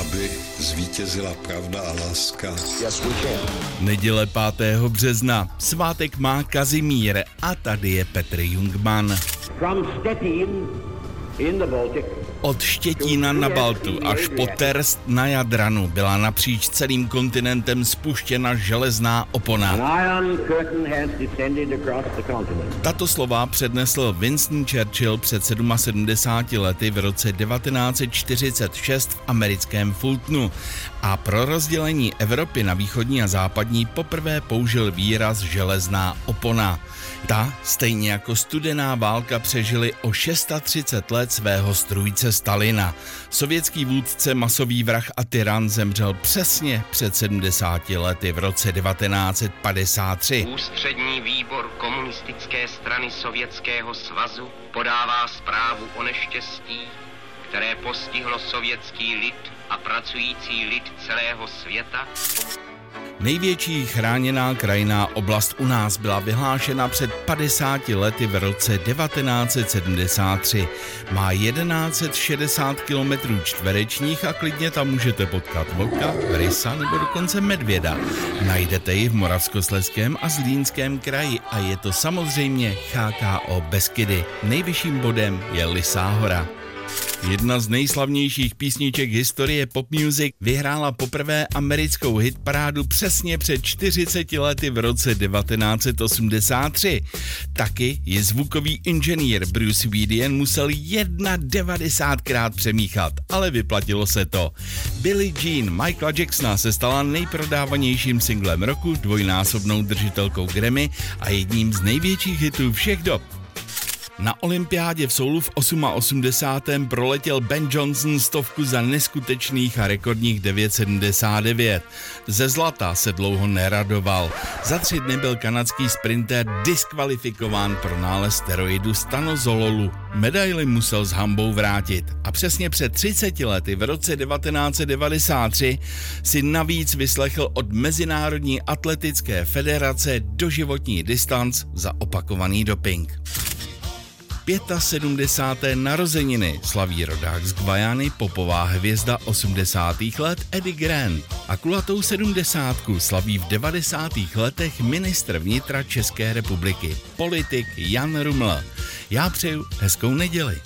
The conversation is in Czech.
Aby zvítězila pravda a láska. Yes. Neděle 5. března. Svátek má Kazimír a tady je Petr Jungman. From Stettin Od Štětína na Baltu až po Terst na Jadranu byla napříč celým kontinentem spuštěna železná opona. Tato slova přednesl Winston Churchill před 77 lety v roce 1946 v americkém Fultonu a pro rozdělení Evropy na východní a západní poprvé použil výraz železná opona. Ta, stejně jako studená válka, přežili o 630 let svého strůjce Stalina. Sovětský vůdce, masový vrah a tyran zemřel přesně před 70 lety v roce 1953. Ústřední výbor komunistické strany Sovětského svazu podává zprávu o neštěstí, které postihlo sovětský lid a pracující lid celého světa Největší chráněná krajinná oblast u nás byla vyhlášena před 50 lety v roce 1973. Má 1160 km čtverečních a klidně tam můžete potkat vlka, rysa nebo dokonce medvěda. Najdete ji v Moravskosleském a Zlínském kraji a je to samozřejmě HKO Beskydy. Nejvyšším bodem je Lisá hora. Jedna z nejslavnějších písniček historie pop music vyhrála poprvé americkou hitparádu přesně před 40 lety v roce 1983. Taky je zvukový inženýr Bruce Weedian musel 91krát přemíchat, ale vyplatilo se to. Billie Jean Michaela Jacksona se stala nejprodávanějším singlem roku, dvojnásobnou držitelkou Grammy a jedním z největších hitů všech dob. Na olympiádě v Soulu v 88. proletěl Ben Johnson stovku za neskutečných a rekordních 9,79. Ze zlata se dlouho neradoval. Za tři dny byl kanadský sprinter diskvalifikován pro nález steroidu stanozololu. Medaily musel s hambou vrátit a přesně před 30 lety v roce 1993 si navíc vyslechl od Mezinárodní atletické federace doživotní distanc za opakovaný doping. 75. narozeniny slaví rodák z Gvajány popová hvězda 80. let Eddie Grant a kulatou 70. slaví v 90. letech ministr vnitra České republiky, politik Jan Ruml. Já přeju hezkou neděli.